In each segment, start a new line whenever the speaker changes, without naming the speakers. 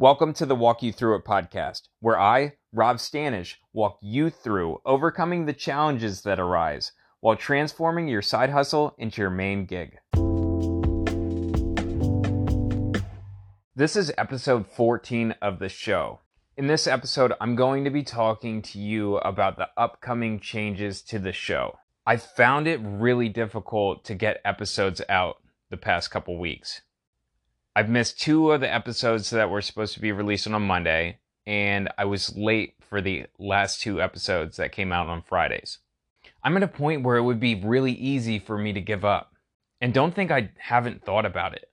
Welcome to the Walk You Through It podcast, where I, Rob Stanish, walk you through overcoming the challenges that arise while transforming your side hustle into your main gig. This is episode 14 of the show. In this episode, I'm going to be talking to you about the upcoming changes to the show. I found it really difficult to get episodes out the past couple weeks. I've missed two of the episodes that were supposed to be released on Monday, and I was late for the last two episodes that came out on Fridays. I'm at a point where it would be really easy for me to give up. And don't think I haven't thought about it.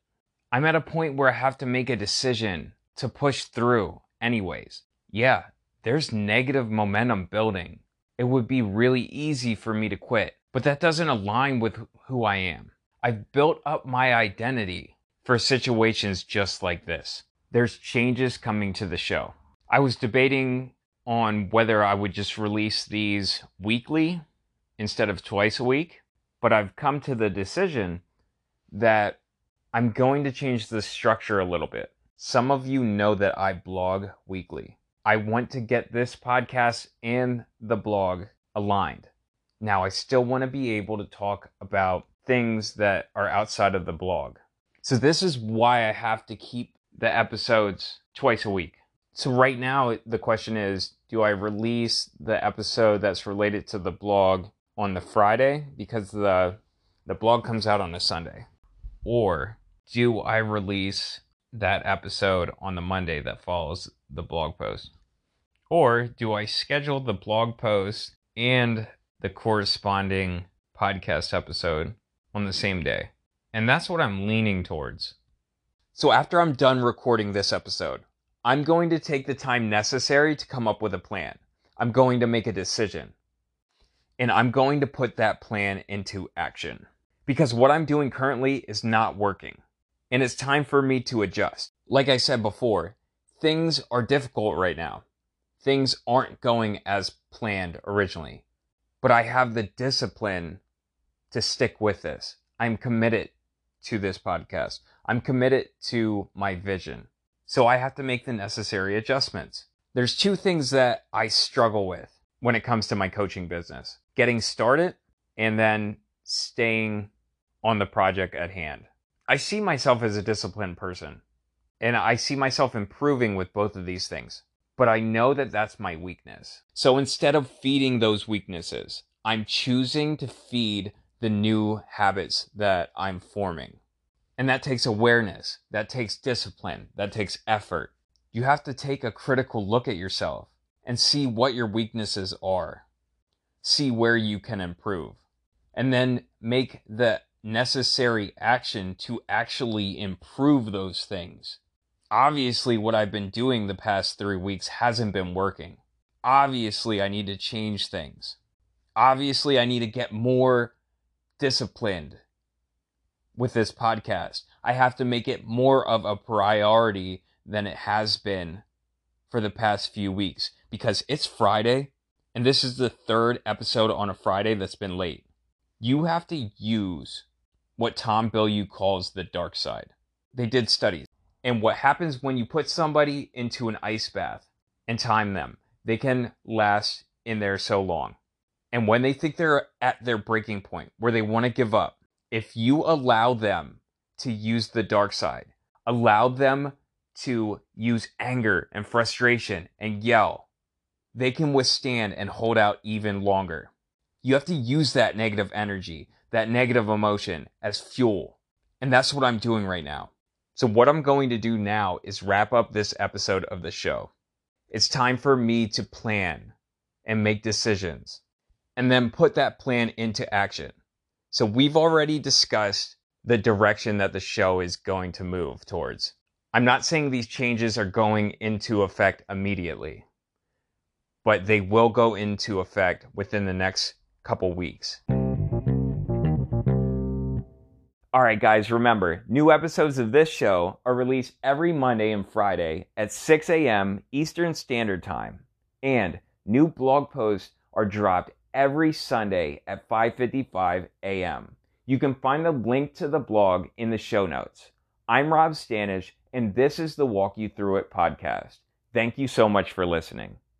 I'm at a point where I have to make a decision to push through anyways. Yeah, there's negative momentum building. It would be really easy for me to quit, but that doesn't align with who I am. I've built up my identity for situations just like this. There's changes coming to the show. I was debating on whether I would just release these weekly instead of twice a week, but I've come to the decision that I'm going to change the structure a little bit. Some of you know that I blog weekly. I want to get this podcast and the blog aligned. Now, I still want to be able to talk about things that are outside of the blog. So, this is why I have to keep the episodes twice a week. So, right now, the question is do I release the episode that's related to the blog on the Friday because the, the blog comes out on a Sunday? Or do I release that episode on the Monday that follows the blog post? Or do I schedule the blog post and the corresponding podcast episode on the same day? And that's what I'm leaning towards. So after I'm done recording this episode, I'm going to take the time necessary to come up with a plan. I'm going to make a decision. And I'm going to put that plan into action. Because what I'm doing currently is not working and it's time for me to adjust. Like I said before, things are difficult right now. Things aren't going as planned originally, but I have the discipline to stick with this. I'm committed to this podcast. I'm committed to my vision. So I have to make the necessary adjustments. There's two things that I struggle with when it comes to my coaching business getting started and then staying on the project at hand. I see myself as a disciplined person and I see myself improving with both of these things. But I know that that's my weakness. So instead of feeding those weaknesses, I'm choosing to feed the new habits that I'm forming. And that takes awareness, that takes discipline, that takes effort. You have to take a critical look at yourself and see what your weaknesses are, see where you can improve, and then make the necessary action to actually improve those things. Obviously, what I've been doing the past three weeks hasn't been working. Obviously, I need to change things. Obviously, I need to get more disciplined with this podcast. I have to make it more of a priority than it has been for the past few weeks because it's Friday and this is the third episode on a Friday that's been late. You have to use what Tom Bilyeu calls the dark side. They did studies. And what happens when you put somebody into an ice bath and time them, they can last in there so long. And when they think they're at their breaking point where they want to give up, if you allow them to use the dark side, allow them to use anger and frustration and yell, they can withstand and hold out even longer. You have to use that negative energy that negative emotion as fuel. And that's what I'm doing right now. So, what I'm going to do now is wrap up this episode of the show. It's time for me to plan and make decisions and then put that plan into action. So, we've already discussed the direction that the show is going to move towards. I'm not saying these changes are going into effect immediately, but they will go into effect within the next couple weeks. All right, guys, remember, new episodes of this show are released every Monday and Friday at 6 a.m. Eastern Standard Time. And new blog posts are dropped every Sunday at 5:55 a.m. You can find the link to the blog in the show notes. I'm Rob Stanish, and this is the Walk You Through It podcast. Thank you so much for listening.